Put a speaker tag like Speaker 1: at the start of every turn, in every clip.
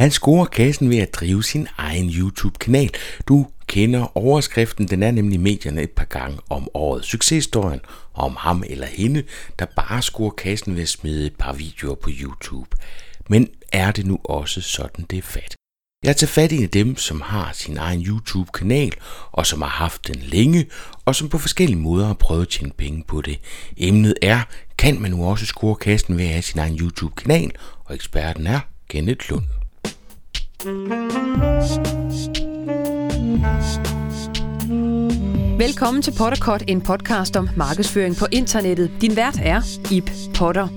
Speaker 1: Han scorer kassen ved at drive sin egen YouTube-kanal. Du kender overskriften, den er nemlig medierne et par gange om året. Succeshistorien om ham eller hende, der bare scorer kassen ved at smide et par videoer på YouTube. Men er det nu også sådan, det er fat? Jeg tager fat i en af dem, som har sin egen YouTube-kanal, og som har haft den længe, og som på forskellige måder har prøvet at tjene penge på det. Emnet er, kan man nu også score kassen ved at have sin egen YouTube-kanal, og eksperten er Kenneth Lund.
Speaker 2: Velkommen til Potterkort, en podcast om markedsføring på internettet. Din vært er Ip Potter.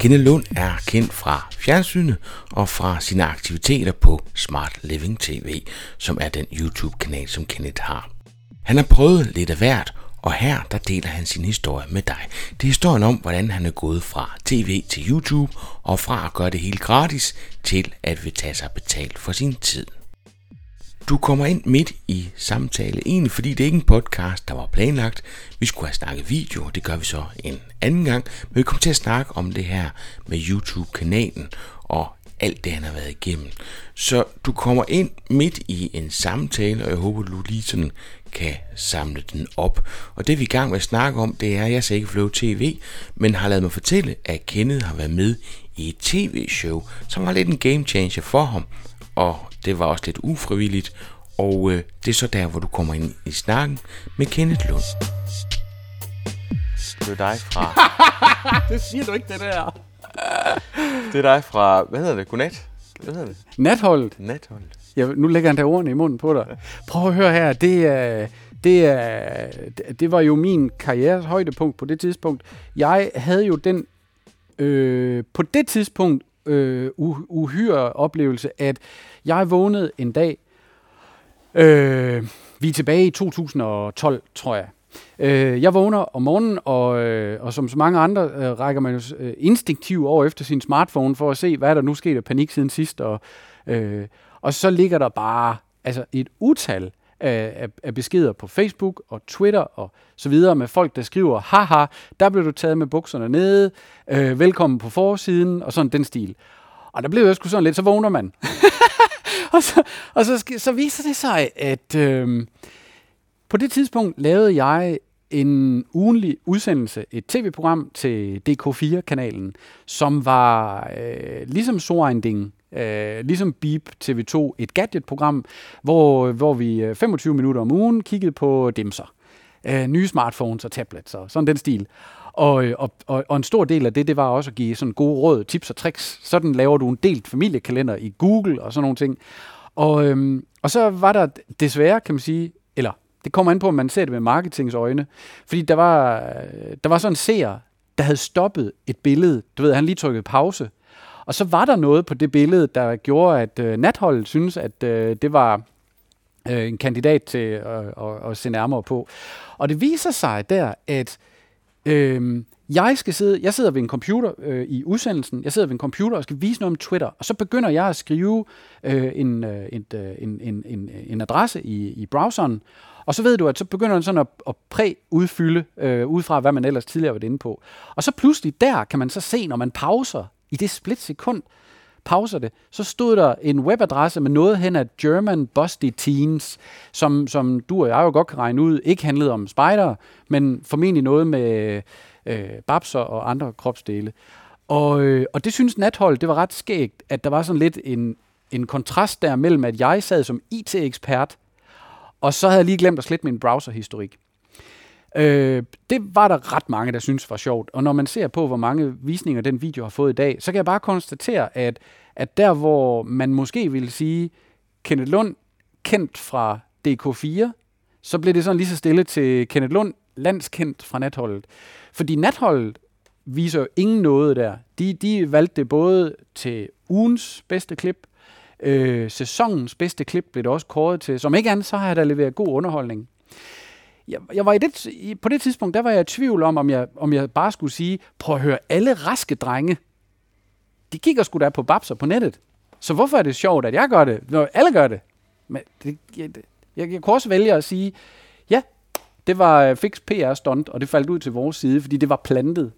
Speaker 1: Kenneth Lund er kendt fra fjernsynet og fra sine aktiviteter på Smart Living TV, som er den YouTube-kanal, som Kenneth har. Han har prøvet lidt af hvert, og her der deler han sin historie med dig. Det er historien om, hvordan han er gået fra tv til YouTube, og fra at gøre det helt gratis, til at vil tage sig betalt for sin tid. Du kommer ind midt i samtale, egentlig fordi det ikke er en podcast, der var planlagt. Vi skulle have snakket video, og det gør vi så en anden gang. Men vi kommer til at snakke om det her med YouTube-kanalen og alt det, han har været igennem. Så du kommer ind midt i en samtale, og jeg håber, du lige sådan kan samle den op. Og det vi er i gang med at snakke om, det er, at jeg ser ikke Flow TV, men har lavet mig fortælle, at Kenneth har været med i et tv-show, som var lidt en game changer for ham, og det var også lidt ufrivilligt, og øh, det er så der, hvor du kommer ind i snakken med Kenneth Lund. Det er dig fra...
Speaker 3: det siger du ikke, det der.
Speaker 1: Det er dig fra... Hvad hedder det? Godnat? Hvad hedder det?
Speaker 3: Natholdet.
Speaker 1: Natholdet.
Speaker 3: Ja, nu lægger han da ordene i munden på dig. Prøv at høre her. Det er... Det, er, det var jo min karrieres højdepunkt på det tidspunkt. Jeg havde jo den øh, på det tidspunkt øh, uhyre oplevelse, at jeg vågnede en dag, øh, vi er tilbage i 2012, tror jeg. Øh, jeg vågner om morgenen, og, øh, og som så mange andre øh, rækker man jo øh, instinktivt over efter sin smartphone for at se, hvad der nu sket af panik siden sidst. Og, øh, og så ligger der bare altså et utal af, beskeder på Facebook og Twitter og så videre med folk, der skriver, haha, der blev du taget med bukserne nede, øh, velkommen på forsiden, og sådan den stil. Og der blev jeg sgu sådan lidt, så vågner man. og så, og så, så viser det sig, at øh, på det tidspunkt lavede jeg en ugenlig udsendelse, et tv-program til DK4-kanalen, som var øh, ligesom So Ding, øh, ligesom Beep TV2, et gadget-program, hvor, hvor vi øh, 25 minutter om ugen kiggede på dimser. Øh, nye smartphones og tablets og sådan den stil. Og, øh, og, og, og en stor del af det, det var også at give sådan gode råd, tips og tricks. Sådan laver du en delt familiekalender i Google og sådan nogle ting. Og, øhm, og så var der desværre, kan man sige, eller det kommer an på, om man ser det med marketings øjne, fordi der var, der var sådan en seer, der havde stoppet et billede. Du ved, han lige trykkede pause. Og så var der noget på det billede, der gjorde, at øh, natholdet synes, at øh, det var øh, en kandidat til øh, at, at se nærmere på. Og det viser sig der, at øh, jeg skal sidde, jeg sidder ved en computer øh, i udsendelsen, jeg sidder ved en computer og skal vise noget om Twitter, og så begynder jeg at skrive øh, en, øh, et, øh, en, en, en, en adresse i, i browseren, og så ved du, at så begynder den sådan at, at præ-udfylde øh, ud fra, hvad man ellers tidligere var inde på. Og så pludselig der kan man så se, når man pauser i det split sekund, pauser det, så stod der en webadresse med noget hen af German Busty Teens, som, som du og jeg jo godt kan regne ud, ikke handlede om spider, men formentlig noget med øh, babser og andre kropsdele. Og, øh, og det synes Nathold, det var ret skægt, at der var sådan lidt en, en kontrast der mellem, at jeg sad som IT-ekspert, og så havde jeg lige glemt at slette min browserhistorik. Øh, det var der ret mange, der synes var sjovt. Og når man ser på, hvor mange visninger den video har fået i dag, så kan jeg bare konstatere, at, at der, hvor man måske ville sige, Kenneth Lund, kendt fra DK4, så blev det sådan lige så stille til Kenneth Lund, landskendt fra natholdet. Fordi natholdet viser jo ingen noget der. De, de valgte det både til ugens bedste klip, øh, sæsonens bedste klip blev det også kåret til. Som ikke andet, så har jeg da leveret god underholdning. Jeg, jeg var i det, på det tidspunkt, der var jeg i tvivl om, om jeg, om jeg bare skulle sige, prøv at høre, alle raske drenge, de kigger sgu da på babser på nettet. Så hvorfor er det sjovt, at jeg gør det, når alle gør det? Men det, jeg, jeg, jeg kunne også vælge at sige, ja, det var øh, fix PR-stunt, og det faldt ud til vores side, fordi det var plantet.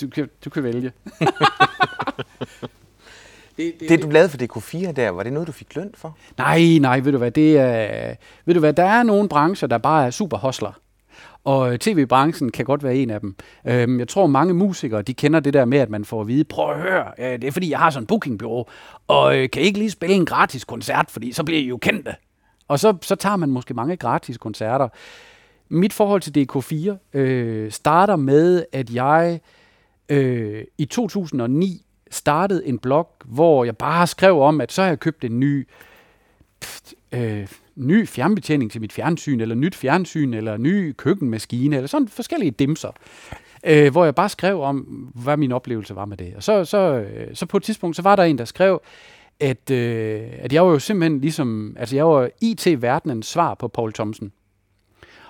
Speaker 3: du, kan, du kan vælge.
Speaker 1: det, det, det, du lavede for DK4 der, var det noget, du fik løn for?
Speaker 3: Nej, nej, ved du hvad, det er, ved du hvad, der er nogle brancher, der bare er super hostler. Og tv-branchen kan godt være en af dem. Øhm, jeg tror, mange musikere, de kender det der med, at man får at vide, prøv at høre, øh, det er fordi, jeg har sådan en bookingbureau, og øh, kan I ikke lige spille en gratis koncert, fordi så bliver I jo kendte. Og så, så tager man måske mange gratis koncerter. Mit forhold til DK4 øh, starter med, at jeg øh, i 2009 startede en blog, hvor jeg bare skrev om, at så har jeg købt en ny øh, ny fjernbetjening til mit fjernsyn, eller nyt fjernsyn, eller ny køkkenmaskine, eller sådan forskellige dimser. Øh, hvor jeg bare skrev om, hvad min oplevelse var med det. Og så, så, øh, så på et tidspunkt, så var der en, der skrev, at, øh, at jeg var jo simpelthen ligesom, altså jeg var IT-verdenens svar på Paul Thomsen.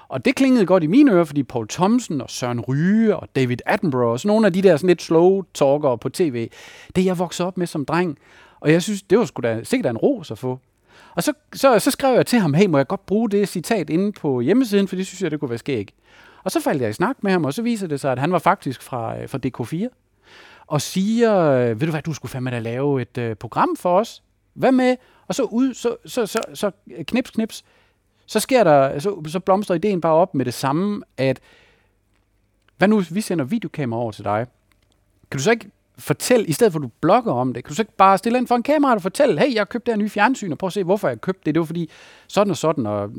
Speaker 3: Og det klingede godt i mine ører, fordi Paul Thomsen og Søren Ryge og David Attenborough og sådan nogle af de der sådan lidt slow talkere på tv, det jeg voksede op med som dreng. Og jeg synes, det var sgu da sikkert en ros at få. Og så, så, så skrev jeg til ham, hey, må jeg godt bruge det citat inde på hjemmesiden, for det synes jeg, det kunne være skæg. Og så faldt jeg i snak med ham, og så viser det sig, at han var faktisk fra, øh, fra DK4, og siger, øh, ved du hvad, du skulle fandme da lave et øh, program for os. Hvad med? Og så ud, så, så, så, så knips, knips, så sker der, så, så blomstrer ideen bare op med det samme, at hvad nu, hvis vi sender videokamera over til dig? Kan du så ikke fortælle, i stedet for at du blogger om det, kan du så ikke bare stille ind for en kamera og fortælle, hey, jeg har købt det her nye fjernsyn, og prøv at se, hvorfor jeg har købt det. Det var fordi sådan og sådan, og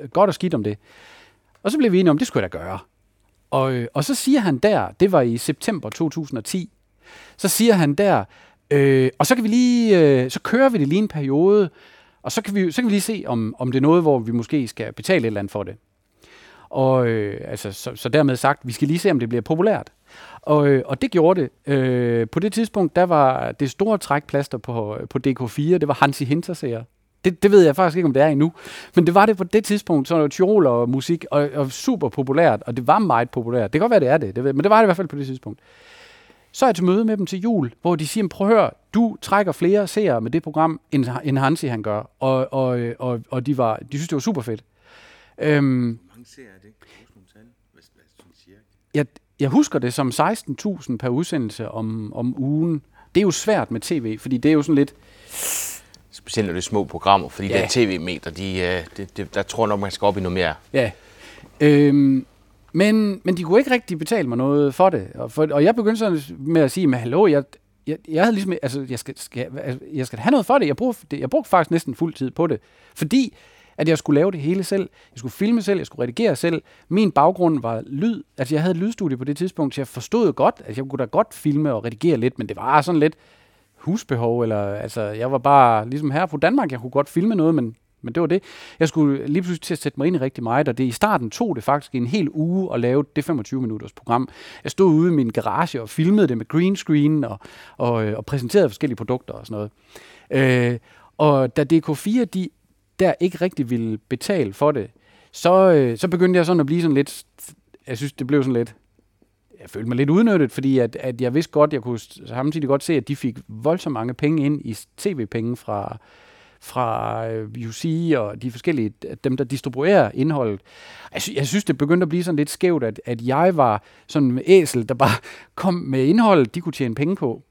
Speaker 3: øh, godt og skidt om det. Og så blev vi enige om, det skulle jeg da gøre. Og, øh, og så siger han der, det var i september 2010, så siger han der, øh, og så kan vi lige, øh, så kører vi det lige en periode, og så kan vi, så kan vi lige se, om, om det er noget, hvor vi måske skal betale et eller andet for det. Og øh, altså, så, så dermed sagt, vi skal lige se, om det bliver populært. Og, øh, og det gjorde det. Øh, på det tidspunkt, der var det store trækplaster på, på DK4, det var Hansi Hinterseer. Det, det ved jeg faktisk ikke, om det er endnu. Men det var det på det tidspunkt, så var det og musik, og, og super populært, og det var meget populært. Det kan godt være, det er det, det ved, men det var det i hvert fald på det tidspunkt. Så er jeg til møde med dem til jul, hvor de siger, prøv at høre, du trækker flere seere med det program, end, end Hansi han gør. Og, og, og, og de, var, de synes, det var super fedt. Øhm, mange seere er det? Jeg, jeg husker det som 16.000 per udsendelse om, om ugen. Det er jo svært med tv, fordi det er jo sådan lidt...
Speaker 1: Specielt når det er små programmer, fordi ja. der tv-meter, de, øh, de, de, der tror nok, man skal op i noget mere.
Speaker 3: Ja. Øhm, men, men de kunne ikke rigtig betale mig noget for det. Og, for, og jeg begyndte sådan med at sige, men hallo, jeg, jeg, jeg havde ligesom, altså, jeg skal, skal, altså, jeg skal have noget for det. Jeg brugte, jeg brugte faktisk næsten fuld tid på det. Fordi at jeg skulle lave det hele selv. Jeg skulle filme selv, jeg skulle redigere selv. Min baggrund var lyd. Altså jeg havde et lydstudie på det tidspunkt, så jeg forstod godt, at jeg kunne da godt filme og redigere lidt, men det var sådan lidt husbehov, eller altså jeg var bare ligesom her på Danmark, jeg kunne godt filme noget, men men det var det. Jeg skulle lige pludselig til at sætte mig ind i rigtig meget, og det i starten tog det faktisk en hel uge at lave det 25 minutters program. Jeg stod ude i min garage og filmede det med green screen og, og, øh, og præsenterede forskellige produkter og sådan noget. Øh, og da DK4 de der ikke rigtig ville betale for det, så, øh, så begyndte jeg sådan at blive sådan lidt, jeg synes, det blev sådan lidt, jeg følte mig lidt udnyttet, fordi at, at jeg vidste godt, jeg kunne samtidig godt se, at de fik voldsomt mange penge ind i tv-penge fra, fra øh, UC og de forskellige, dem der distribuerer indholdet. Jeg, sy- jeg synes, det begyndte at blive sådan lidt skævt, at, at jeg var sådan en æsel, der bare kom med indholdet, de kunne tjene penge på.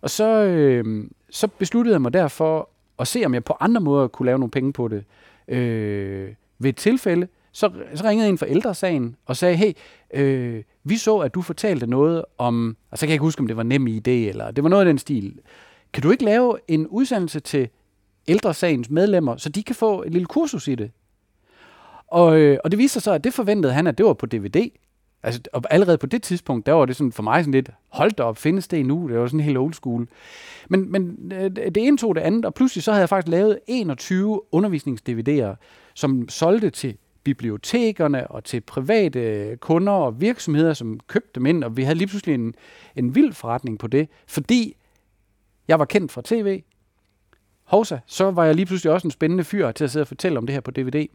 Speaker 3: Og så, øh, så besluttede jeg mig derfor at se, om jeg på andre måder kunne lave nogle penge på det. Øh, ved et tilfælde, så, så ringede en fra ældresagen og sagde, hey, øh, vi så, at du fortalte noget om, og så kan jeg ikke huske, om det var nem idé, eller det var noget af den stil. Kan du ikke lave en udsendelse til ældresagens medlemmer, så de kan få et lille kursus i det? Og, øh, og det viste sig så, at det forventede han, at det var på DVD. Altså, og allerede på det tidspunkt, der var det sådan for mig sådan lidt, hold da op, findes det endnu? Det var sådan helt old school. Men, men øh, det ene tog det andet, og pludselig så havde jeg faktisk lavet 21 undervisnings-DVD'er, som solgte til bibliotekerne og til private kunder og virksomheder, som købte dem ind, og vi havde lige pludselig en, en vild forretning på det, fordi jeg var kendt fra tv. Hovsa, så var jeg lige pludselig også en spændende fyr til at sidde og fortælle om det her på DVD.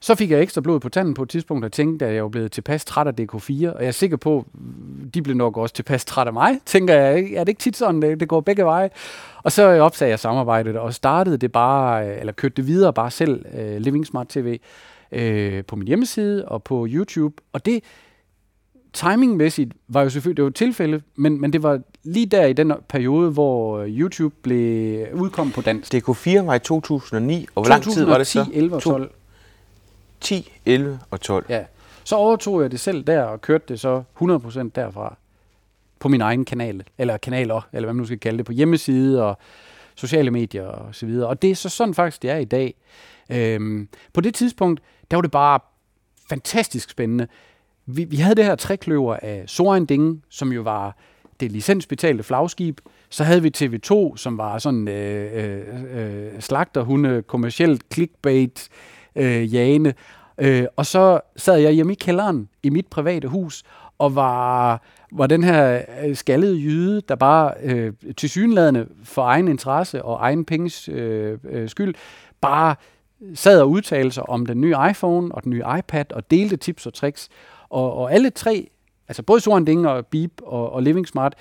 Speaker 3: Så fik jeg ekstra blod på tanden på et tidspunkt, og tænkte, at jeg var blevet tilpas træt af DK4, og jeg er sikker på, de blev nok også tilpas træt af mig, tænker jeg. Er det ikke tit sådan, det, går begge veje? Og så opsagde jeg samarbejdet, og startede det bare, eller kørte det videre bare selv, øh, Living Smart TV, øh, på min hjemmeside og på YouTube. Og det timingmæssigt var jo selvfølgelig, det var et tilfælde, men, men det var lige der i den periode, hvor øh, YouTube blev udkom på dansk.
Speaker 1: DK4 var i 2009, og hvor lang tid var det så?
Speaker 3: 2010, 11 og 12.
Speaker 1: 10, 11 og 12.
Speaker 3: Ja. Så overtog jeg det selv der og kørte det så 100% derfra på min egen kanal, eller kanaler, eller hvad man nu skal kalde det, på hjemmeside og sociale medier og så videre. Og det er så sådan faktisk, det er i dag. Øhm, på det tidspunkt, der var det bare fantastisk spændende. Vi, vi havde det her trækløver af Soren Ding, som jo var det licensbetalte flagskib. Så havde vi TV2, som var sådan øh, øh, øh, slagterhunde, kommercielt clickbait, øh, jane. Øh, og så sad jeg hjemme i kælderen i mit private hus, og var, var den her øh, skaldede jyde, der bare øh, tilsyneladende for egen interesse og egen penges øh, øh, skyld, bare sad og udtalte sig om den nye iPhone og den nye iPad og delte tips og tricks. Og, og alle tre, altså både Soren Ding og Beep og, og Living Smart,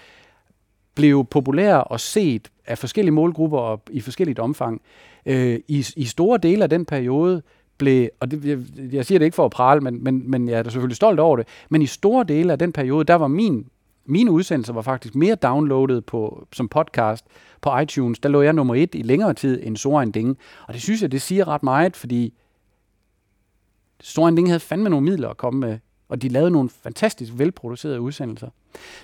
Speaker 3: blev populære og set af forskellige målgrupper og i forskelligt omfang. Øh, i, I store dele af den periode blev, og det, jeg, jeg siger det ikke for at prale, men, men, men jeg er da selvfølgelig stolt over det, men i store dele af den periode, der var min, mine udsendelser var faktisk mere downloadet på, som podcast på iTunes. Der lå jeg nummer et i længere tid end Soren Ding. Og det synes jeg, det siger ret meget, fordi Soren Ding havde fandme nogle midler at komme med, og de lavede nogle fantastisk velproducerede udsendelser.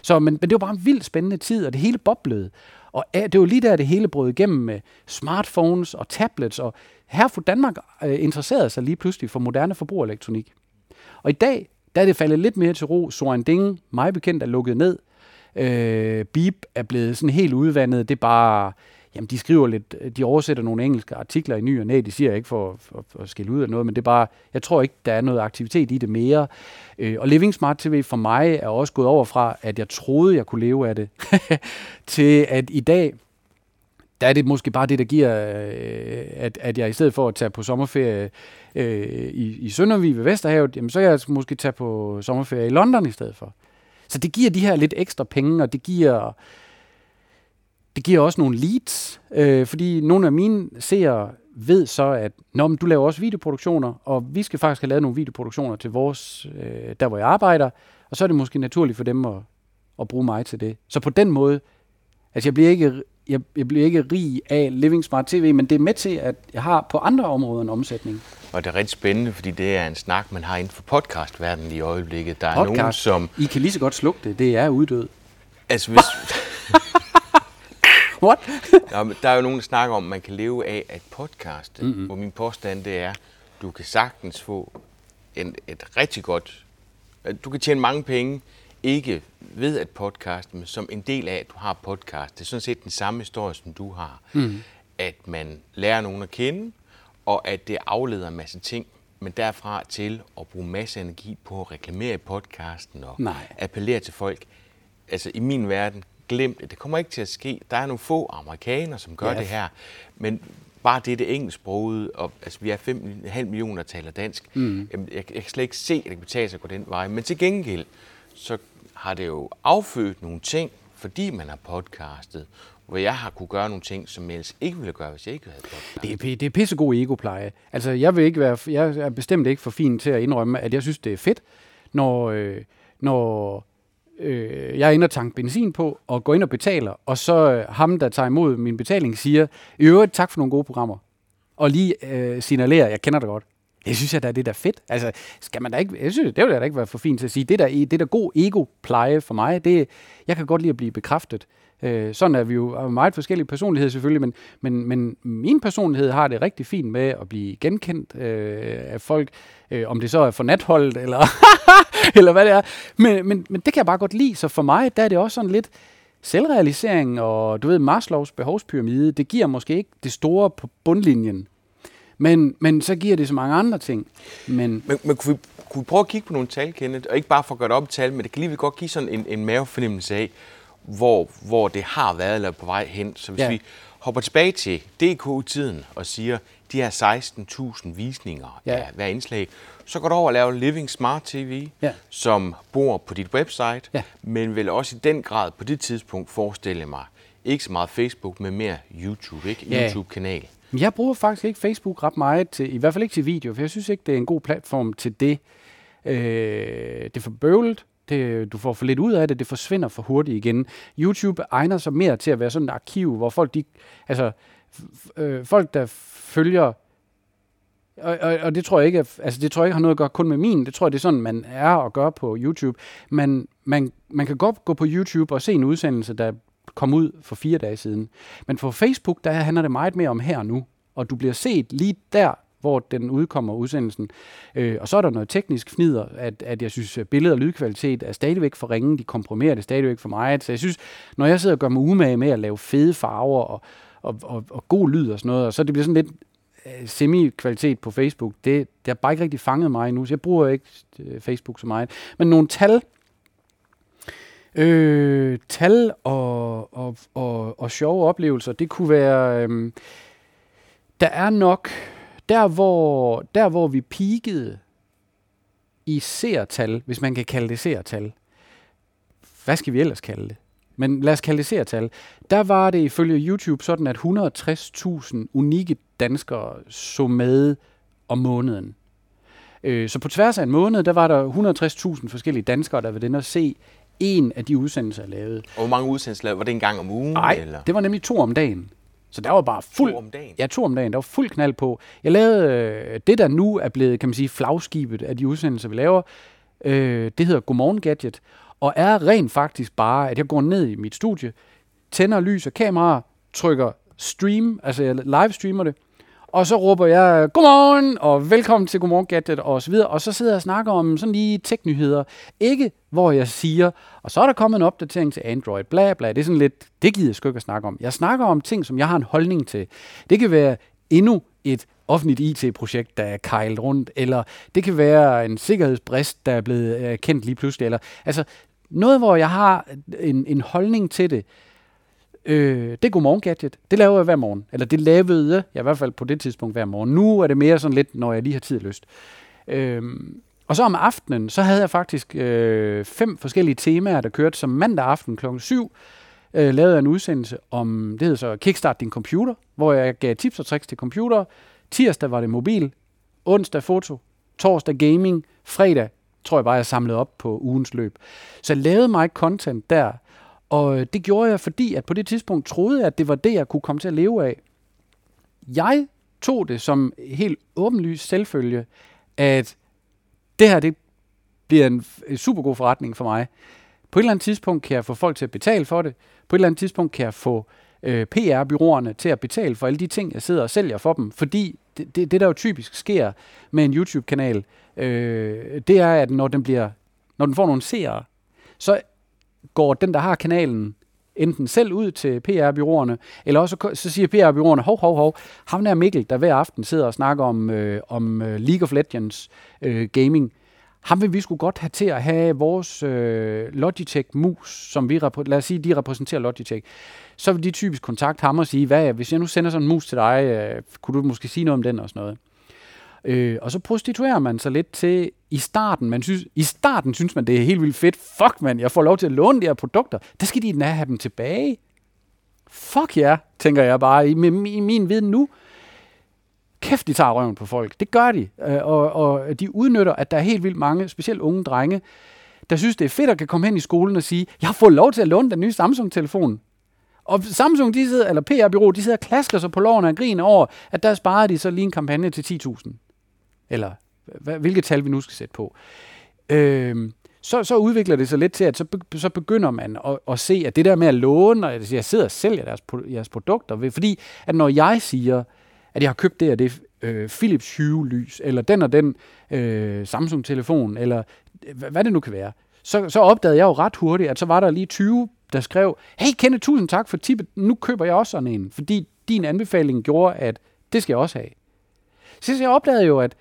Speaker 3: Så, men, men det var bare en vildt spændende tid, og det hele boblede. Og øh, det var lige der, det hele brød igennem med smartphones og tablets, og her for Danmark øh, interesserede sig lige pludselig for moderne forbrugerelektronik. Og i dag, der er det faldet lidt mere til ro. Soren Ding, mig bekendt, er lukket ned. Øh, Beep er blevet sådan helt udvandet. Det er bare, jamen de skriver lidt, øh, de oversætter nogle engelske artikler i ny og næ. De siger ikke for, for, for at skille ud af noget, men det er bare, jeg tror ikke, der er noget aktivitet i det mere. Øh, og Living Smart TV for mig er også gået over fra, at jeg troede, jeg kunne leve af det, til at i dag, der er det måske bare det, der giver, øh, at, at jeg i stedet for at tage på sommerferie øh, i, i Søndervig ved Vesterhavet, jamen, så kan jeg måske tage på sommerferie i London i stedet for. Så det giver de her lidt ekstra penge, og det giver, det giver også nogle leads, øh, fordi nogle af mine seere ved så, at Nå, men du laver også videoproduktioner, og vi skal faktisk have lavet nogle videoproduktioner til vores, øh, der hvor jeg arbejder, og så er det måske naturligt for dem at, at bruge mig til det. Så på den måde, altså jeg bliver ikke jeg, jeg bliver ikke rig af Living Smart TV, men det er med til, at jeg har på andre områder en omsætning.
Speaker 1: Og det er rigtig spændende, fordi det er en snak, man har inden for podcastverdenen i øjeblikket. Der er Podcast. nogen, som...
Speaker 3: I kan lige så godt slukke det. Det er uddød.
Speaker 1: Altså hvis...
Speaker 3: What?
Speaker 1: ja, men der er jo nogen, der snakker om, at man kan leve af at podcaste. Mm-hmm. Hvor min påstand det er, du kan sagtens få en, et rigtig godt... Du kan tjene mange penge, ikke ved at podcaste, men som en del af, at du har podcast. Det er sådan set den samme historie, som du har. Mm. At man lærer nogen at kende, og at det afleder en masse ting, men derfra til at bruge masse energi på at reklamere i podcasten og Nej. appellere til folk. Altså i min verden, glem det. Det kommer ikke til at ske. Der er nogle få amerikanere, som gør ja. det her, men bare det, det engelsksproget, og altså, vi er 5,5 millioner, der taler dansk. Mm. Jamen, jeg, jeg kan slet ikke se, at det kan betale sig at gå den vej. Men til gengæld, så har det jo affødt nogle ting, fordi man har podcastet, hvor jeg har kunne gøre nogle ting, som jeg ellers ikke ville gøre, hvis jeg ikke havde podcastet.
Speaker 3: Det er, det er pissegod egopleje. Altså, jeg, vil ikke være, jeg er bestemt ikke for fin til at indrømme, at jeg synes, det er fedt, når, øh, når øh, jeg er inde og tanke benzin på, og går ind og betaler, og så øh, ham, der tager imod min betaling, siger, i øvrigt tak for nogle gode programmer. Og lige øh, signalerer, jeg kender det godt. Det synes jeg da, det er da fedt. Altså, skal man da ikke, jeg synes, det ville da ikke være for fint til at sige. Det der, det der god ego-pleje for mig, det, jeg kan godt lide at blive bekræftet. Øh, sådan er vi jo meget forskellige personligheder selvfølgelig, men, men, men min personlighed har det rigtig fint med at blive genkendt øh, af folk, øh, om det så er for natholdet, eller, eller hvad det er. Men, men, men det kan jeg bare godt lide, så for mig, der er det også sådan lidt selvrealisering, og du ved, Maslows behovspyramide, det giver måske ikke det store på bundlinjen. Men, men så giver det så mange andre ting. Men,
Speaker 1: men, men kunne, vi, kunne vi prøve at kigge på nogle tal, Kenneth? Og ikke bare for at gøre det op i tal, men det kan lige godt give sådan en, en mavefornemmelse af, hvor, hvor det har været eller på vej hen. Så hvis ja. vi hopper tilbage til DK-tiden og siger, de her 16.000 visninger ja. af hver indslag, så går du over og laver Living Smart TV, ja. som bor på dit website, ja. men vil også i den grad på det tidspunkt forestille mig, ikke så meget Facebook, men mere YouTube, ikke? Ja. YouTube-kanal.
Speaker 3: Jeg bruger faktisk ikke Facebook ret meget, til, i hvert fald ikke til video, for jeg synes ikke, det er en god platform til det. Øh, det er for bøvlet, det, du får for lidt ud af det, det forsvinder for hurtigt igen. YouTube egner sig mere til at være sådan et arkiv, hvor folk, de, altså, øh, folk der følger og, og, og det tror jeg ikke, altså det tror jeg ikke har noget at gøre kun med min. Det tror jeg, det er sådan, man er og gør på YouTube. Men man, man kan godt gå på YouTube og se en udsendelse, der kom ud for fire dage siden. Men på Facebook, der handler det meget mere om her og nu. Og du bliver set lige der, hvor den udkommer udsendelsen. Øh, og så er der noget teknisk fnider, at, at jeg synes, at billed- og lydkvalitet er stadigvæk for ringe. De komprimerer det stadigvæk for meget. Så jeg synes, når jeg sidder og gør mig umage med at lave fede farver og, og, og, og god lyd og sådan noget, og så det bliver sådan lidt øh, semi-kvalitet på Facebook, det, det har bare ikke rigtig fanget mig endnu, så jeg bruger ikke øh, Facebook så meget. Men nogle tal, øh, tal og, og, og, og sjove oplevelser, det kunne være, øh, der er nok, der hvor, der hvor vi peakede i seertal, hvis man kan kalde det seertal, hvad skal vi ellers kalde det? Men lad os kalde det seertal. Der var det ifølge YouTube sådan, at 160.000 unikke danskere så med om måneden. Øh, så på tværs af en måned, der var der 160.000 forskellige danskere, der var den at se en af de udsendelser, jeg lavede.
Speaker 1: Og hvor mange udsendelser lavede? Var det en gang om ugen?
Speaker 3: Nej,
Speaker 1: eller?
Speaker 3: det var nemlig to om dagen. Så der var bare fuld...
Speaker 1: To om dagen?
Speaker 3: Ja, to om dagen. Der var fuld knald på. Jeg lavede øh, det, der nu er blevet, kan man sige, flagskibet af de udsendelser, vi laver. Øh, det hedder Godmorgen Gadget. Og er rent faktisk bare, at jeg går ned i mit studie, tænder lys og kamera, trykker stream, altså jeg livestreamer det, og så råber jeg, godmorgen, og velkommen til Godmorgen Gadget, og så videre. Og så sidder jeg og snakker om sådan lige teknyheder. Ikke hvor jeg siger, og så er der kommet en opdatering til Android, bla bla. Det er sådan lidt, det gider jeg sgu ikke at snakke om. Jeg snakker om ting, som jeg har en holdning til. Det kan være endnu et offentligt IT-projekt, der er kejlet rundt, eller det kan være en sikkerhedsbrist, der er blevet øh, kendt lige pludselig, eller altså noget, hvor jeg har en, en holdning til det. Øh, det er Godmorgen Gadget. Det laver jeg hver morgen. Eller det lavede jeg i hvert fald på det tidspunkt hver morgen. Nu er det mere sådan lidt, når jeg lige har tid og lyst. Øh, og så om aftenen, så havde jeg faktisk øh, fem forskellige temaer, der kørte som mandag aften kl. 7. Øh, lavede jeg en udsendelse om, det hedder så Kickstart din computer, hvor jeg gav tips og tricks til computer. Tirsdag var det mobil, onsdag foto, torsdag gaming, fredag tror jeg bare, jeg samlede op på ugens løb. Så jeg lavede mig content der, og øh, det gjorde jeg, fordi at på det tidspunkt troede jeg, at det var det, jeg kunne komme til at leve af. Jeg tog det som helt åbenlyst selvfølge, at det her, det bliver en super god forretning for mig. På et eller andet tidspunkt kan jeg få folk til at betale for det. På et eller andet tidspunkt kan jeg få øh, PR-byråerne til at betale for alle de ting, jeg sidder og sælger for dem. Fordi det, det, det der jo typisk sker med en YouTube-kanal, øh, det er, at når den, bliver, når den får nogle seere, så går den, der har kanalen, enten selv ud til PR-byråerne, eller også så siger PR-byråerne, hov, hov, hov, ham der Mikkel, der hver aften sidder og snakker om, øh, om øh, League of Legends øh, gaming, ham vil vi skulle godt have til at have vores øh, Logitech-mus, som vi, lad os sige, de repræsenterer Logitech. Så vil de typisk kontakte ham og sige, hvad, hvis jeg nu sender sådan en mus til dig, øh, kunne du måske sige noget om den og sådan noget. Øh, og så prostituerer man sig lidt til i starten. Man synes, I starten synes man, det er helt vildt fedt. Fuck, man, jeg får lov til at låne de her produkter. Der skal de have dem tilbage. Fuck ja, yeah, tænker jeg bare i, i, i min viden nu. Kæft, de tager røven på folk. Det gør de. Øh, og, og de udnytter, at der er helt vildt mange, specielt unge drenge, der synes, det er fedt at kan komme hen i skolen og sige, jeg har fået lov til at låne den nye Samsung-telefon. Og Samsung, de sidder, eller PR-byrået, de sidder og klasker sig på loven og griner over, at der sparer de så lige en kampagne til 10.000. Eller hvilket tal vi nu skal sætte på. Øh, så, så udvikler det sig lidt til, at så, så begynder man at, at se, at det der med at låne, og altså, jeg sidder og sælger deres, jeres produkter, fordi at når jeg siger, at jeg har købt det og det øh, Philips Hue-lys, eller den og den øh, Samsung-telefon, eller hvad, hvad det nu kan være, så, så opdagede jeg jo ret hurtigt, at så var der lige 20, der skrev, hey Kenneth, tusind tak for tippet, nu køber jeg også sådan en, fordi din anbefaling gjorde, at det skal jeg også have. Så jeg opdagede jo, at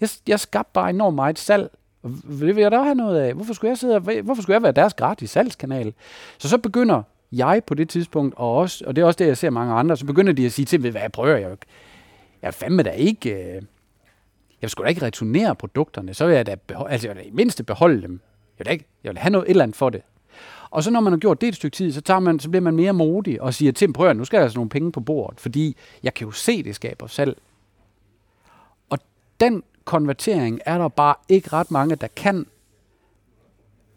Speaker 3: jeg, jeg skabte bare enormt meget salg. Det vil jeg da have noget af. Hvorfor skulle jeg, sidde, hvorfor skulle jeg være deres gratis salgskanal? Så så begynder jeg på det tidspunkt, og, også, og det er også det, jeg ser mange andre, så begynder de at sige til mig, hvad jeg prøver jeg jo Jeg fandme da ikke... Øh, jeg skulle da ikke returnere produkterne, så vil jeg da, beholde, altså jeg vil da i mindste beholde dem. Jeg vil, da ikke, jeg vil have noget et eller andet for det. Og så når man har gjort det et stykke tid, så, tager man, så bliver man mere modig og siger til prøv nu skal jeg altså nogle penge på bordet, fordi jeg kan jo se, det skaber salg. Og den konvertering er der bare ikke ret mange, der kan.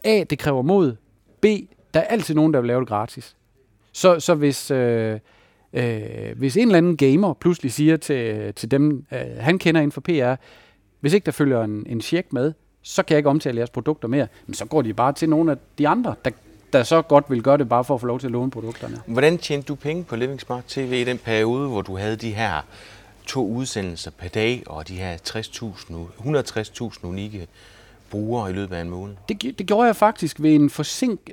Speaker 3: A, det kræver mod. B, der er altid nogen, der vil lave det gratis. Så, så hvis, øh, øh, hvis en eller anden gamer pludselig siger til, til dem, øh, han kender inden for PR, hvis ikke der følger en, en check med, så kan jeg ikke omtale jeres produkter mere. Men så går de bare til nogle af de andre, der, der så godt vil gøre det bare for at få lov til at låne produkterne.
Speaker 1: Hvordan tjente du penge på Living Smart TV i den periode, hvor du havde de her to udsendelser per dag og de her 60.000, 160.000 unikke brugere i løbet af en måned?
Speaker 3: Det, det gjorde jeg faktisk ved en, forsink,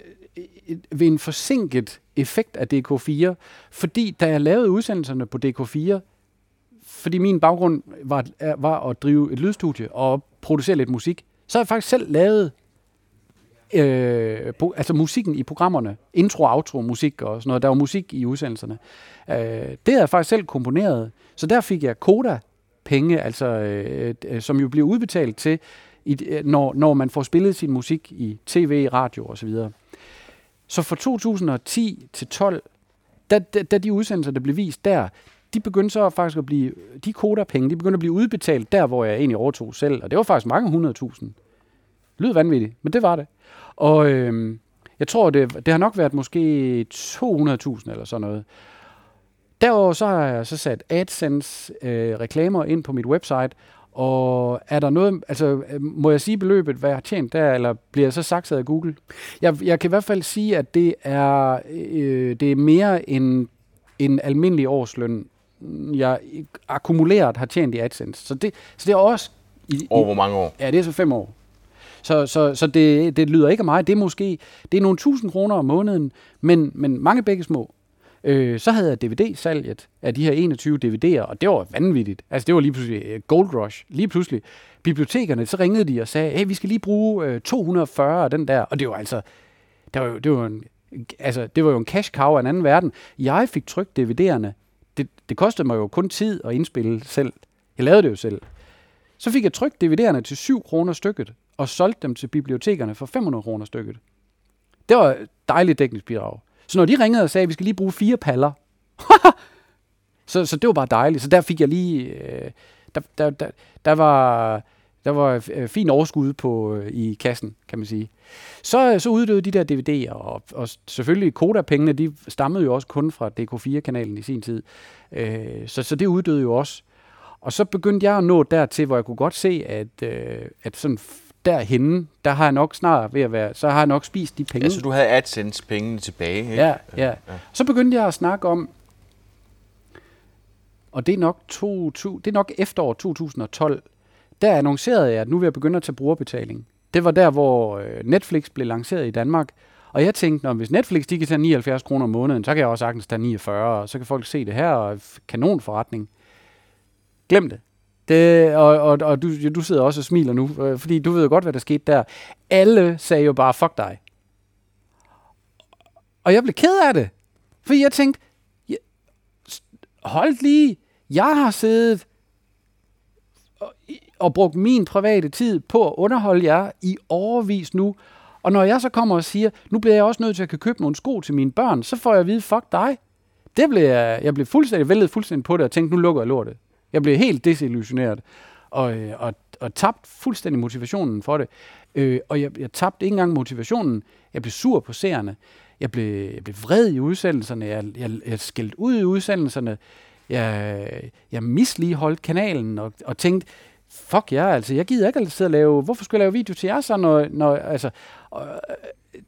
Speaker 3: ved en forsinket effekt af DK4, fordi da jeg lavede udsendelserne på DK4, fordi min baggrund var, var at drive et lydstudie og producere lidt musik, så har jeg faktisk selv lavet øh, på, altså musikken i programmerne, intro, outro, musik og sådan noget. Der var musik i udsendelserne. Øh, det havde jeg faktisk selv komponeret. Så der fik jeg Koda penge, altså, øh, øh, som jo bliver udbetalt til, i, øh, når, når man får spillet sin musik i tv, radio osv. Så, så fra 2010 til 12, da, da, da de udsendelser, der blev vist der, de begyndte så faktisk at blive, de koder penge, de begyndte at blive udbetalt der, hvor jeg egentlig overtog selv. Og det var faktisk mange hundredtusind. Lyd vanvittigt, men det var det. Og øh, jeg tror, det, det har nok været måske 200.000 eller sådan noget. Derudover så har jeg så sat AdSense øh, reklamer ind på mit website, og er der noget, altså må jeg sige beløbet, hvad jeg har tjent der, eller bliver jeg så sagt af Google? Jeg, jeg kan i hvert fald sige, at det er, øh, det er mere end en almindelig årsløn, jeg akkumuleret har tjent i AdSense. Så det, så det er også...
Speaker 1: I, Over hvor mange år?
Speaker 3: Ja, det er så fem år. Så, så, så det, det lyder ikke af mig. Det er måske det er nogle tusind kroner om måneden, men, men mange begge små. Øh, så havde jeg DVD-salget af de her 21 DVD'er, og det var vanvittigt. Altså, det var lige pludselig øh, gold rush. Lige pludselig. Bibliotekerne, så ringede de og sagde, hey, vi skal lige bruge øh, 240 af den der. Og det var altså, det var, jo, det var en, altså, det var jo en cash cow af en anden verden. Jeg fik trykt DVD'erne. Det, det kostede mig jo kun tid at indspille selv. Jeg lavede det jo selv. Så fik jeg trykt DVD'erne til 7 kroner stykket, og solgte dem til bibliotekerne for 500 kroner stykket. Det var et dejligt dækningsbidrag. Så når de ringede og sagde, at vi skal lige bruge fire paller, så, så det var bare dejligt. Så der fik jeg lige... Øh, der, der, der, der var der var øh, fin overskud på øh, i kassen, kan man sige. Så, øh, så uddøde de der DVD'er, og, og selvfølgelig Koda-pengene, de stammede jo også kun fra DK4-kanalen i sin tid. Øh, så, så det uddøde jo også. Og så begyndte jeg at nå dertil, hvor jeg kunne godt se, at, øh, at sådan derhenne, der har jeg nok snart ved at være, så har jeg nok spist de penge.
Speaker 1: Altså du havde AdSense pengene tilbage, ikke?
Speaker 3: Ja, ja. ja. Så begyndte jeg at snakke om, og det er nok, to, to, det er nok efterår 2012, der annoncerede jeg, at nu vil jeg begynde at tage brugerbetaling. Det var der, hvor øh, Netflix blev lanceret i Danmark, og jeg tænkte, når hvis Netflix de kan tage 79 kroner om måneden, så kan jeg også sagtens tage 49, og så kan folk se det her, og kanonforretning. Glem det. Det, og og, og du, du sidder også og smiler nu, øh, fordi du ved jo godt, hvad der skete der. Alle sagde jo bare, fuck dig. Og jeg blev ked af det. Fordi jeg tænkte, hold lige, jeg har siddet og, og brugt min private tid på at underholde jer i overvis nu. Og når jeg så kommer og siger, nu bliver jeg også nødt til at købe nogle sko til mine børn, så får jeg at vide, fuck dig. Det blev jeg, jeg blev fuldstændig vældet fuldstændig på det og tænkte, nu lukker jeg lortet. Jeg blev helt desillusioneret og, øh, og, og tabt fuldstændig motivationen for det. Øh, og jeg, jeg tabte ikke engang motivationen. Jeg blev sur på seerne. Jeg blev, jeg blev vred i udsendelserne. Jeg, jeg, jeg skældte ud i udsendelserne. Jeg, jeg misligeholdt kanalen og, og tænkte, fuck jer, altså, jeg gider ikke at sidde og lave, hvorfor skulle jeg lave video til jer så, når, når altså, og, øh,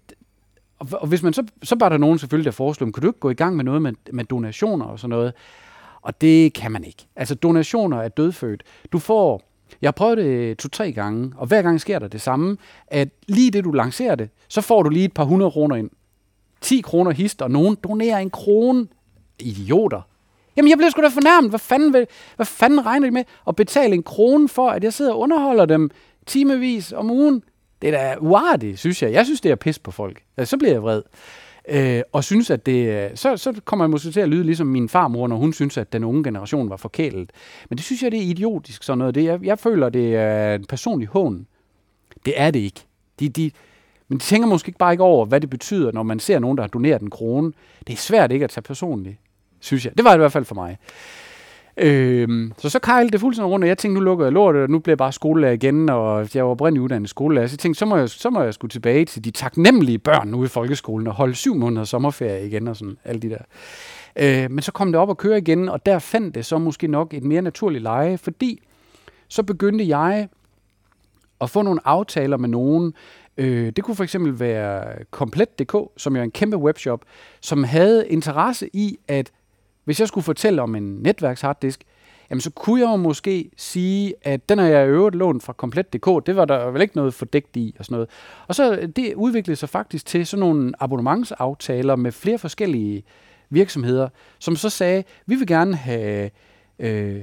Speaker 3: og, og hvis man så, så var der nogen selvfølgelig, der foreslog, kan du ikke gå i gang med noget med, med donationer og sådan noget? Og det kan man ikke. Altså donationer er dødfødt. Du får, jeg har prøvet det to-tre gange, og hver gang sker der det samme, at lige det du lancerer det, så får du lige et par hundrede kroner ind. 10 kroner hist, og nogen donerer en krone. Idioter. Jamen, jeg bliver sgu da fornærmet. Hvad fanden, vil, hvad fanden regner de med at betale en krone for, at jeg sidder og underholder dem timevis om ugen? Det er da uartigt, synes jeg. Jeg synes, det er pis på folk. Altså, så bliver jeg vred øh, og synes, at det, øh, så, så kommer jeg måske til at lyde ligesom min farmor, når hun synes, at den unge generation var forkælet. Men det synes jeg, det er idiotisk sådan noget. Det, jeg, jeg føler, det er en personlig hån. Det er det ikke. De, de, men de tænker måske bare ikke over, hvad det betyder, når man ser nogen, der har doneret en krone. Det er svært ikke at tage personligt, synes jeg. Det var det i hvert fald for mig. Øhm, så så kejlede det fuldstændig rundt, og jeg tænkte, nu lukker jeg lortet, og nu bliver jeg bare skolelærer igen, og jeg var oprindeligt uddannet skolelærer. Så jeg tænkte, så må jeg, så må jeg skulle tilbage til de taknemmelige børn ude i folkeskolen og holde syv måneder sommerferie igen og sådan, alle de der. Øh, men så kom det op og køre igen, og der fandt det så måske nok et mere naturligt leje, fordi så begyndte jeg at få nogle aftaler med nogen. Øh, det kunne for eksempel være Komplet.dk, som jo er en kæmpe webshop, som havde interesse i, at hvis jeg skulle fortælle om en netværksharddisk, jamen så kunne jeg jo måske sige, at den har jeg i øvrigt lånt fra Komplet.dk, det var der vel ikke noget fordægt i og sådan noget. Og så øh, det udviklede sig faktisk til sådan nogle abonnementsaftaler med flere forskellige virksomheder, som så sagde, vi vil gerne have øh,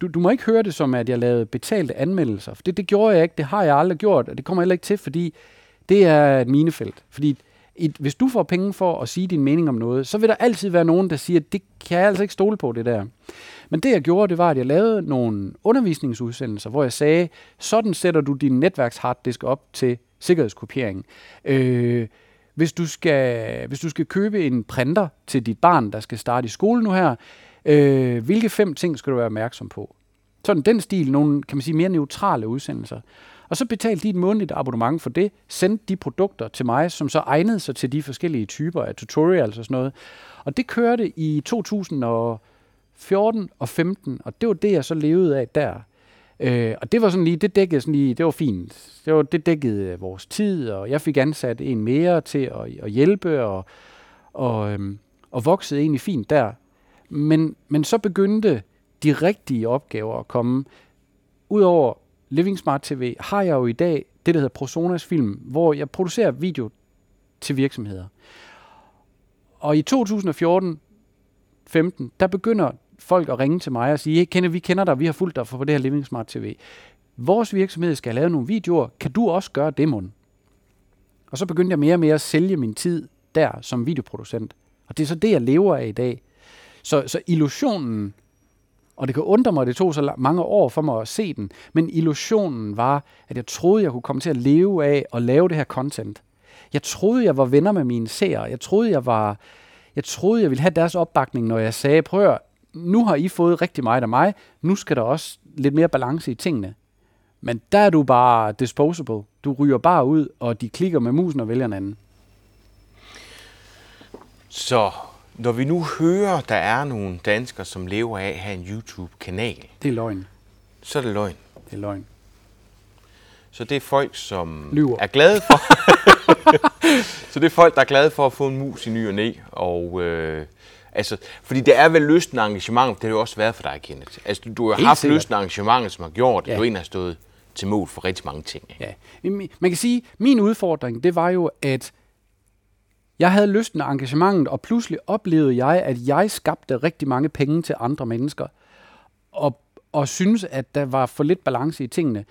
Speaker 3: du, du må ikke høre det som, at jeg lavede betalte anmeldelser. For det, det gjorde jeg ikke, det har jeg aldrig gjort, og det kommer heller ikke til, fordi det er et minefelt. Fordi et, hvis du får penge for at sige din mening om noget, så vil der altid være nogen, der siger, det kan jeg altså ikke stole på, det der. Men det jeg gjorde, det var, at jeg lavede nogle undervisningsudsendelser, hvor jeg sagde, sådan sætter du din netværksharddisk op til sikkerhedskopiering. Øh, hvis du, skal, hvis du skal købe en printer til dit barn, der skal starte i skole nu her, Øh, hvilke fem ting skal du være opmærksom på? Sådan den stil, nogle kan man sige mere neutrale udsendelser. Og så betalte de et månedligt abonnement for det, sendte de produkter til mig, som så egnede sig til de forskellige typer af tutorials og sådan noget. Og det kørte i 2014 og 15, og det var det, jeg så levede af der. Øh, og det var sådan lige, det dækkede sådan lige, det var fint. Det, var, det dækkede øh, vores tid, og jeg fik ansat en mere til at, at hjælpe, og, og, øhm, og voksede egentlig fint der. Men, men så begyndte de rigtige opgaver at komme. Udover Living Smart TV har jeg jo i dag det, der hedder Prosonas Film, hvor jeg producerer video til virksomheder. Og i 2014 15, der begynder folk at ringe til mig og sige, hey, kender, vi kender dig, vi har fulgt dig for det her Living Smart TV. Vores virksomhed skal lave nogle videoer, kan du også gøre det, mon? Og så begyndte jeg mere og mere at sælge min tid der som videoproducent. Og det er så det, jeg lever af i dag. Så, så illusionen, og det kan undre mig, at det tog så mange år for mig at se den, men illusionen var, at jeg troede, jeg kunne komme til at leve af at lave det her content. Jeg troede, jeg var venner med mine seere. Jeg troede, jeg var, jeg troede, jeg ville have deres opbakning, når jeg sagde, prøv at, nu har I fået rigtig meget af mig, nu skal der også lidt mere balance i tingene. Men der er du bare disposable. Du ryger bare ud, og de klikker med musen og vælger en anden.
Speaker 1: Så når vi nu hører, der er nogle danskere, som lever af at have en YouTube-kanal.
Speaker 3: Det er løgn.
Speaker 1: Så er det løgn.
Speaker 3: Det er løgn.
Speaker 1: Så det er folk, som
Speaker 3: Lyver.
Speaker 1: er glade for... så det er folk, der er glade for at få en mus i ny og næ. Og, øh, altså, fordi det er vel lysten engagement, det har jo også været for dig, Kenneth. Altså, du, du har
Speaker 3: Helt
Speaker 1: haft
Speaker 3: sikkert.
Speaker 1: lysten engagement, som har gjort, at
Speaker 3: Ja.
Speaker 1: du egentlig har stået til mål for rigtig mange ting. ikke?
Speaker 3: Ja. Man kan sige, min udfordring, det var jo, at jeg havde lysten og engagementet, og pludselig oplevede jeg, at jeg skabte rigtig mange penge til andre mennesker, og, og synes, at der var for lidt balance i tingene.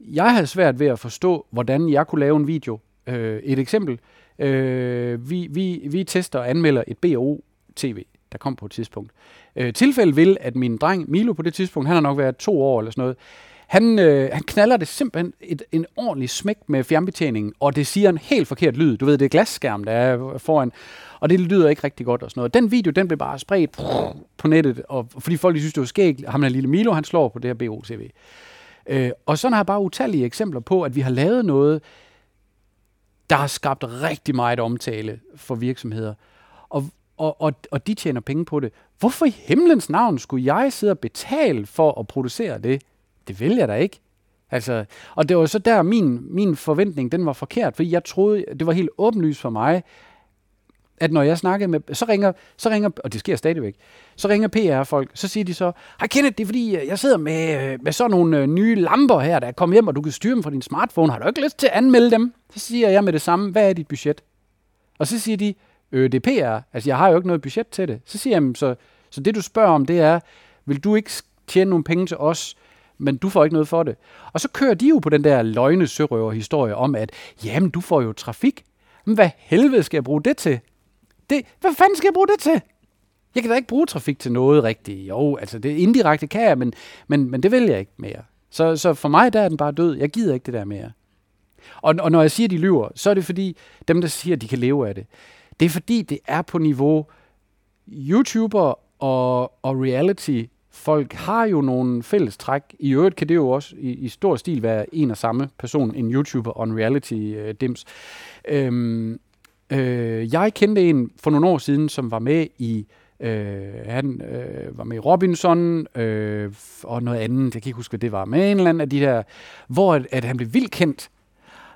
Speaker 3: Jeg havde svært ved at forstå, hvordan jeg kunne lave en video. Øh, et eksempel. Øh, vi, vi, vi tester og anmelder et BO-TV, der kom på et tidspunkt. Øh, tilfældet vil, at min dreng Milo på det tidspunkt, han har nok været to år eller sådan noget, han, øh, han knaller det simpelthen et, en ordentlig smæk med fjernbetjeningen, og det siger en helt forkert lyd. Du ved, det er glasskærm, der er foran, og det lyder ikke rigtig godt og sådan noget. Den video, den blev bare spredt på nettet, og, fordi folk de synes, det var skægt. Ham der lille Milo, han slår på det her BOCV. Øh, og sådan har jeg bare utallige eksempler på, at vi har lavet noget, der har skabt rigtig meget omtale for virksomheder. Og, og, og, og de tjener penge på det. Hvorfor i himlens navn skulle jeg sidde og betale for at producere det? Det vil jeg da ikke. Altså, og det var så der, min, min forventning den var forkert, fordi jeg troede, det var helt åbenlyst for mig, at når jeg snakkede med, så ringer, så ringer, og det sker stadigvæk, så ringer PR-folk, så siger de så, hej Kenneth, det er fordi, øh, jeg sidder med, øh, med sådan nogle øh, nye lamper her, der er kommet hjem, og du kan styre dem fra din smartphone, har du ikke lyst til at anmelde dem? Så siger jeg med det samme, hvad er dit budget? Og så siger de, øh, det er PR, altså jeg har jo ikke noget budget til det. Så siger jeg, så, så det du spørger om, det er, vil du ikke tjene nogle penge til os, men du får ikke noget for det. Og så kører de jo på den der løgne historie om, at jamen, du får jo trafik. Men hvad helvede skal jeg bruge det til? Det, hvad fanden skal jeg bruge det til? Jeg kan da ikke bruge trafik til noget rigtigt. Jo, altså det indirekte kan jeg, men, men, men det vil jeg ikke mere. Så, så for mig der er den bare død. Jeg gider ikke det der mere. Og, og når jeg siger, de lyver, så er det fordi, dem der siger, at de kan leve af det, det er fordi, det er på niveau YouTuber og, og reality folk har jo nogle fælles træk. I øvrigt kan det jo også i, i stor stil være en og samme person, en YouTuber og en reality-dims. Øh, øhm, øh, jeg kendte en for nogle år siden, som var med i Øh, han øh, var med i Robinson øh, og noget andet, jeg kan ikke huske, hvad det var, med en eller anden af de der, hvor at, at han blev vildt kendt.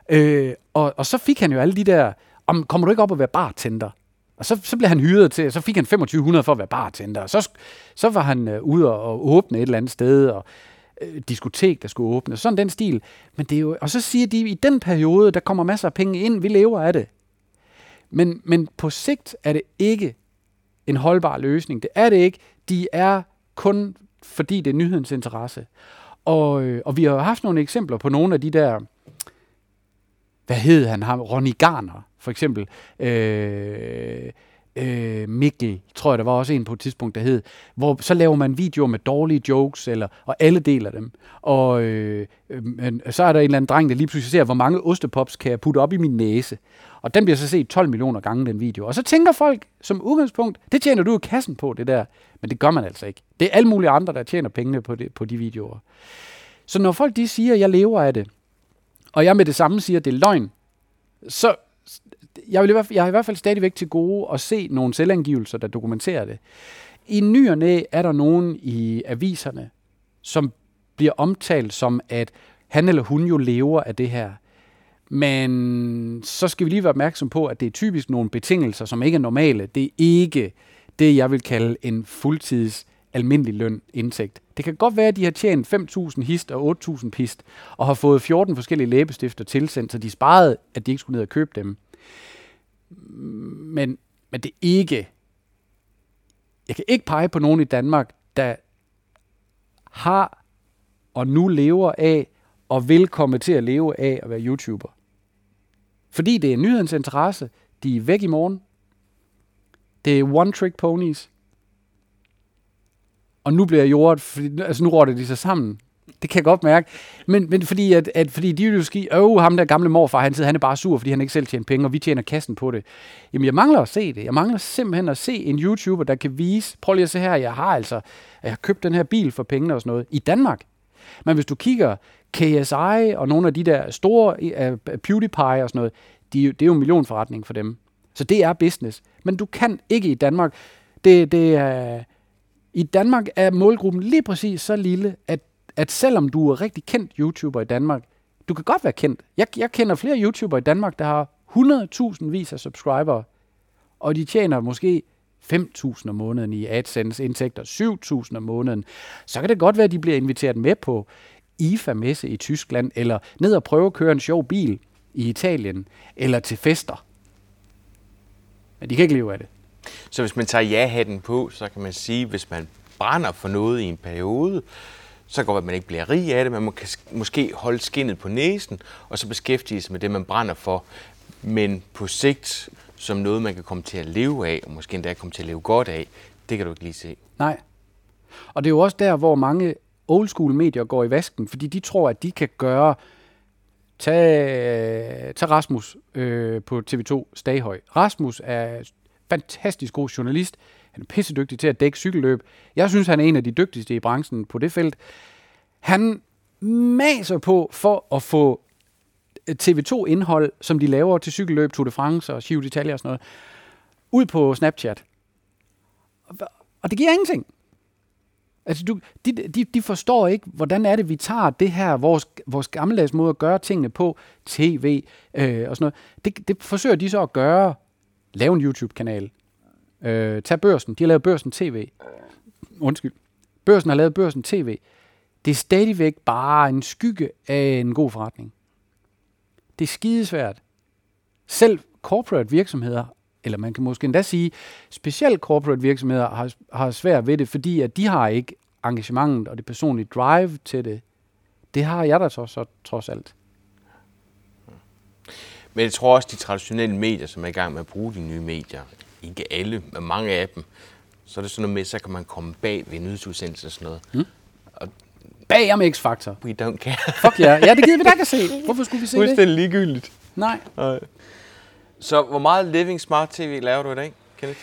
Speaker 3: Øh, og, og så fik han jo alle de der, om kommer du ikke op og være bartender? Og så, så blev han hyret til, så fik han 2500 for at være bartender. Og så, så var han øh, ude og, og åbne et eller andet sted, og øh, diskotek, der skulle åbne. Sådan den stil. Men det er jo, og så siger de, i den periode, der kommer masser af penge ind, vi lever af det. Men, men på sigt er det ikke en holdbar løsning. Det er det ikke. De er kun fordi det er nyhedens interesse. Og, øh, og vi har haft nogle eksempler på nogle af de der, hvad hed han, ham, Ronny Garner, for eksempel. Øh, øh, Mikkel, tror jeg, der var også en på et tidspunkt, der hed, hvor så laver man videoer med dårlige jokes, eller, og alle deler dem. Og øh, øh, så er der en eller anden dreng, der lige pludselig ser, hvor mange ostepops kan jeg putte op i min næse. Og den bliver så set 12 millioner gange, den video. Og så tænker folk som udgangspunkt, det tjener du i kassen på, det der. Men det gør man altså ikke. Det er alle mulige andre, der tjener pengene på, det, på de videoer. Så når folk de siger, at jeg lever af det, og jeg med det samme siger, at det er løgn, så jeg, vil i hvert fald, jeg har i hvert fald stadigvæk til gode at se nogle selvangivelser, der dokumenterer det. I ny og næ er der nogen i aviserne, som bliver omtalt som, at han eller hun jo lever af det her. Men så skal vi lige være opmærksom på, at det er typisk nogle betingelser, som ikke er normale. Det er ikke det, jeg vil kalde en fuldtids almindelig løn indtægt. Det kan godt være, at de har tjent 5.000 hist og 8.000 pist, og har fået 14 forskellige læbestifter tilsendt, så de sparede, at de ikke skulle ned og købe dem. Men, men det er ikke... Jeg kan ikke pege på nogen i Danmark, der har og nu lever af og vil komme til at leve af at være YouTuber. Fordi det er nyhedens interesse. De er væk i morgen. Det er one-trick ponies. Og nu bliver jordet, fordi, altså nu råder de sig sammen. Det kan jeg godt mærke. Men, men fordi, at, at, fordi de vil jo sige, åh, ham der gamle morfar, han, sidder, han er bare sur, fordi han ikke selv tjener penge, og vi tjener kassen på det. Jamen, jeg mangler at se det. Jeg mangler simpelthen at se en YouTuber, der kan vise, prøv lige at se her, jeg har altså, jeg har købt den her bil for penge og sådan noget, i Danmark. Men hvis du kigger KSI og nogle af de der store uh, PewDiePie og sådan noget, de, det er jo en millionforretning for dem. Så det er business. Men du kan ikke i Danmark. Det, det er, i Danmark er målgruppen lige præcis så lille, at, at selvom du er rigtig kendt YouTuber i Danmark, du kan godt være kendt. Jeg, jeg kender flere YouTuber i Danmark, der har 100.000 vis af subscribere, og de tjener måske 5.000 om måneden i AdSense indtægter, 7.000 om måneden. Så kan det godt være, at de bliver inviteret med på IFA-messe i Tyskland, eller ned og prøve at køre en sjov bil i Italien, eller til fester. Men de kan ikke leve af det.
Speaker 1: Så hvis man tager ja-hatten på, så kan man sige, hvis man brænder for noget i en periode, så går det, at man ikke bliver rig af det, men man kan måske holde skinnet på næsen, og så beskæftige sig med det, man brænder for. Men på sigt, som noget, man kan komme til at leve af, og måske endda komme til at leve godt af, det kan du ikke lige se.
Speaker 3: Nej. Og det er jo også der, hvor mange old school medier går i vasken, fordi de tror, at de kan gøre Tag, tag Rasmus øh, på TV2 Staghøj. Rasmus er fantastisk god journalist. Han er pissedygtig til at dække cykelløb. Jeg synes, han er en af de dygtigste i branchen på det felt. Han maser på for at få øh, TV2-indhold, som de laver til cykelløb, Tour de France og Giro d'Italia og sådan noget, ud på Snapchat. Og det giver ingenting. Altså, du, de, de, de forstår ikke, hvordan er det, vi tager det her, vores, vores gammeldags måde at gøre tingene på, tv øh, og sådan noget. Det, det forsøger de så at gøre. Lave en YouTube-kanal. Øh, tag børsen. De har lavet børsen tv. Undskyld. Børsen har lavet børsen tv. Det er stadigvæk bare en skygge af en god forretning. Det er skidesvært. Selv corporate virksomheder eller man kan måske endda sige, specielt corporate virksomheder har, har svært ved det, fordi at de har ikke engagementet og det personlige drive til det. Det har jeg da så, så trods alt.
Speaker 1: Men jeg tror også, de traditionelle medier, som er i gang med at bruge de nye medier, ikke alle, men mange af dem, så er det sådan noget med, så kan man komme bag ved nyhedsudsendelser og sådan noget. Mm.
Speaker 3: Og bag om X-Factor.
Speaker 1: We don't care.
Speaker 3: Fuck ja. Yeah. Ja, det gider vi da ikke at se. Hvorfor skulle vi se det?
Speaker 1: Fuldstændig ligegyldigt.
Speaker 3: Nej.
Speaker 1: Så hvor meget Living Smart TV laver du i dag, Kenneth?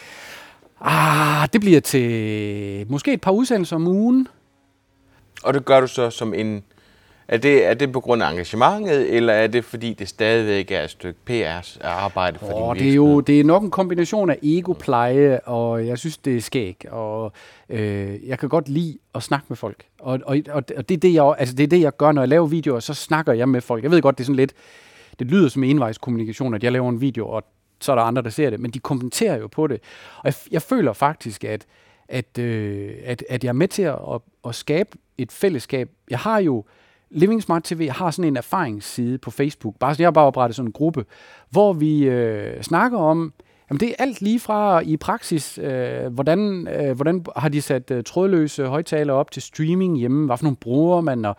Speaker 3: Ah, det bliver til måske et par udsendelser om ugen.
Speaker 1: Og det gør du så som en... Er det, er det på grund af engagementet, eller er det fordi, det stadigvæk er et stykke PR-arbejde for
Speaker 3: oh,
Speaker 1: din
Speaker 3: det er jo det er nok en kombination af ego-pleje, og jeg synes, det er skæg, og øh, jeg kan godt lide at snakke med folk. Og, og, og, det, er det, jeg, altså, det er det, jeg gør, når jeg laver videoer, så snakker jeg med folk. Jeg ved godt, det er sådan lidt, det lyder som envejskommunikation, at jeg laver en video, og så er der andre, der ser det, men de kommenterer jo på det. Og jeg, jeg føler faktisk, at, at, øh, at, at jeg er med til at, at, at skabe et fællesskab. Jeg har jo, Living Smart TV har sådan en erfaringsside på Facebook, bare, jeg har bare oprettet sådan en gruppe, hvor vi øh, snakker om, Jamen det er alt lige fra i praksis, øh, hvordan, øh, hvordan har de sat øh, trådløse højtalere op til streaming hjemme, hvad for nogle bruger man, og,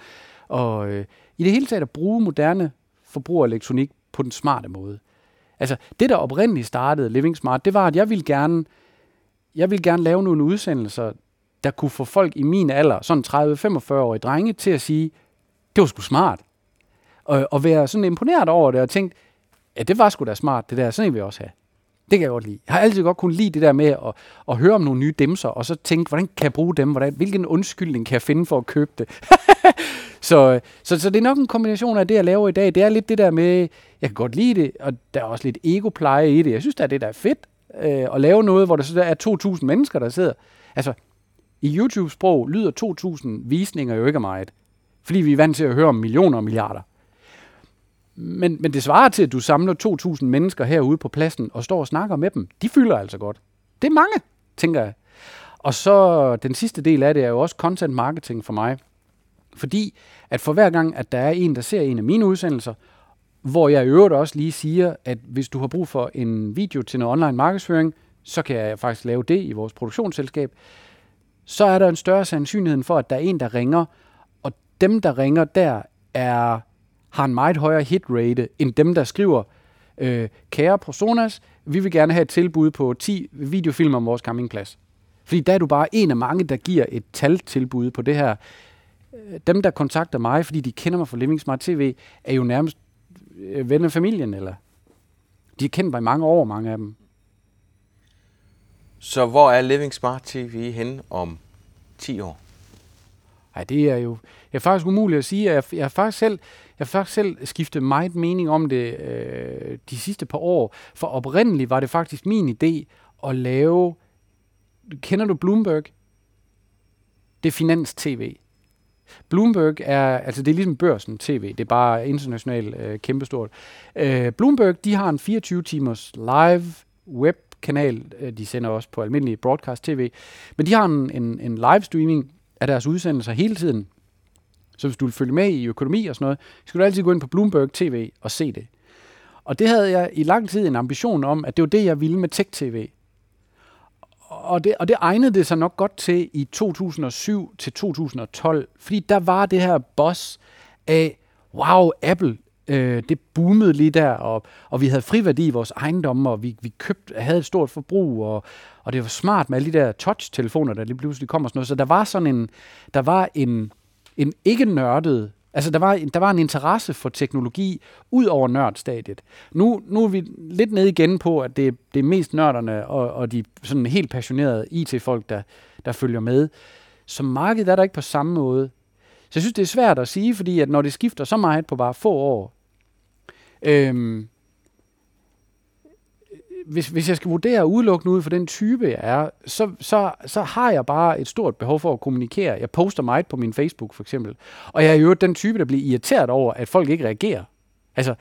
Speaker 3: og øh, i det hele taget at bruge moderne forbrugerelektronik på den smarte måde. Altså, det der oprindeligt startede Living Smart, det var, at jeg ville gerne, jeg ville gerne lave nogle udsendelser, der kunne få folk i min alder, sådan 30-45-årige drenge, til at sige, det var sgu smart. Og, og være sådan imponeret over det, og tænkt, ja, det var sgu da smart, det der, sådan vil jeg også have. Det kan jeg godt lide. Jeg har altid godt kunne lide det der med at, at høre om nogle nye demser, og så tænke, hvordan kan jeg bruge dem? Hvordan, hvilken undskyldning kan jeg finde for at købe det? så, så, så det er nok en kombination af det, jeg laver i dag. Det er lidt det der med, jeg kan godt lide det, og der er også lidt ego-pleje i det. Jeg synes, det er det, der er fedt øh, at lave noget, hvor der så der er 2.000 mennesker, der sidder. Altså, i YouTube-sprog lyder 2.000 visninger jo ikke meget, fordi vi er vant til at høre om millioner og milliarder. Men, men det svarer til, at du samler 2.000 mennesker herude på pladsen og står og snakker med dem. De fylder altså godt. Det er mange, tænker jeg. Og så den sidste del af det er jo også content marketing for mig. Fordi at for hver gang, at der er en, der ser en af mine udsendelser, hvor jeg i øvrigt også lige siger, at hvis du har brug for en video til noget online markedsføring, så kan jeg faktisk lave det i vores produktionsselskab, så er der en større sandsynlighed for, at der er en, der ringer, dem, der ringer der, er har en meget højere hitrate end dem, der skriver, øh, kære personas, vi vil gerne have et tilbud på 10 videofilm om vores campingplads. Fordi der er du bare en af mange, der giver et taltilbud på det her. Øh, dem, der kontakter mig, fordi de kender mig fra Living Smart TV, er jo nærmest øh, venner af familien, eller de har kendt mig i mange år, mange af dem.
Speaker 1: Så hvor er Living Smart TV hen om 10 år?
Speaker 3: Nej, det er jo jeg er faktisk umuligt at sige. Jeg, jeg har faktisk selv, jeg har faktisk selv skiftet meget mening om det øh, de sidste par år. For oprindeligt var det faktisk min idé at lave... Kender du Bloomberg? Det er finans-tv. Bloomberg er, altså det er ligesom børsen tv, det er bare internationalt øh, kæmpestort. Øh, Bloomberg, de har en 24 timers live webkanal, øh, de sender også på almindelig broadcast tv, men de har en, en, en live streaming af deres udsendelser hele tiden. Så hvis du vil følge med i økonomi og sådan noget, så skal du altid gå ind på Bloomberg TV og se det. Og det havde jeg i lang tid en ambition om, at det var det, jeg ville med Tech TV. Og det, og det egnede det sig nok godt til i 2007 til 2012, fordi der var det her boss af, wow, Apple, øh, det boomede lige der, og, og vi havde friværdi i vores ejendomme, og vi, vi købte, havde et stort forbrug, og, og det var smart med alle de der touch-telefoner, der lige pludselig kom og sådan noget. Så der var sådan en, der var en, en ikke nørdet Altså, der var, der var en interesse for teknologi ud over nørdstadiet. Nu, nu er vi lidt nede igen på, at det, det er mest nørderne og, og de sådan helt passionerede IT-folk, der, der følger med. Så markedet er der ikke på samme måde. Så jeg synes, det er svært at sige, fordi at når det skifter så meget på bare få år, øhm, hvis, hvis jeg skal vurdere udelukkende ud for den type, jeg er, så, så, så har jeg bare et stort behov for at kommunikere. Jeg poster meget på min Facebook for eksempel. Og jeg er jo den type, der bliver irriteret over, at folk ikke reagerer. Altså,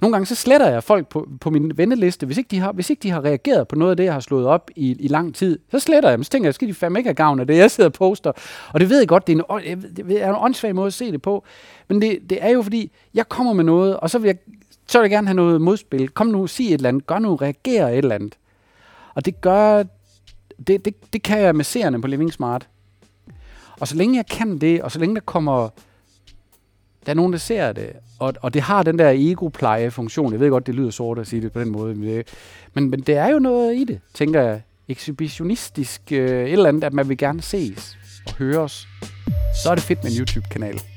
Speaker 3: nogle gange så sletter jeg folk på, på min venneliste, hvis ikke, de har, hvis ikke de har reageret på noget af det, jeg har slået op i, i lang tid. Så sletter jeg dem, så tænker jeg, skal de fandme ikke have gavn af det, jeg sidder og poster. Og det ved jeg godt, det er en, det er en åndssvag måde at se det på. Men det, det er jo fordi, jeg kommer med noget, og så vil jeg så vil jeg gerne have noget modspil. Kom nu, sig et eller andet. Gør nu, reager et eller andet. Og det gør, det, det, det kan jeg med seerne på Living Smart. Og så længe jeg kan det, og så længe der kommer, der er nogen, der ser det, og, og det har den der ego-pleje-funktion. Jeg ved godt, det lyder sort at sige det på den måde, men det, men, men det er jo noget i det, tænker jeg. Exhibitionistisk øh, et eller andet, at man vil gerne ses og høres. Så er det fedt med en YouTube-kanal.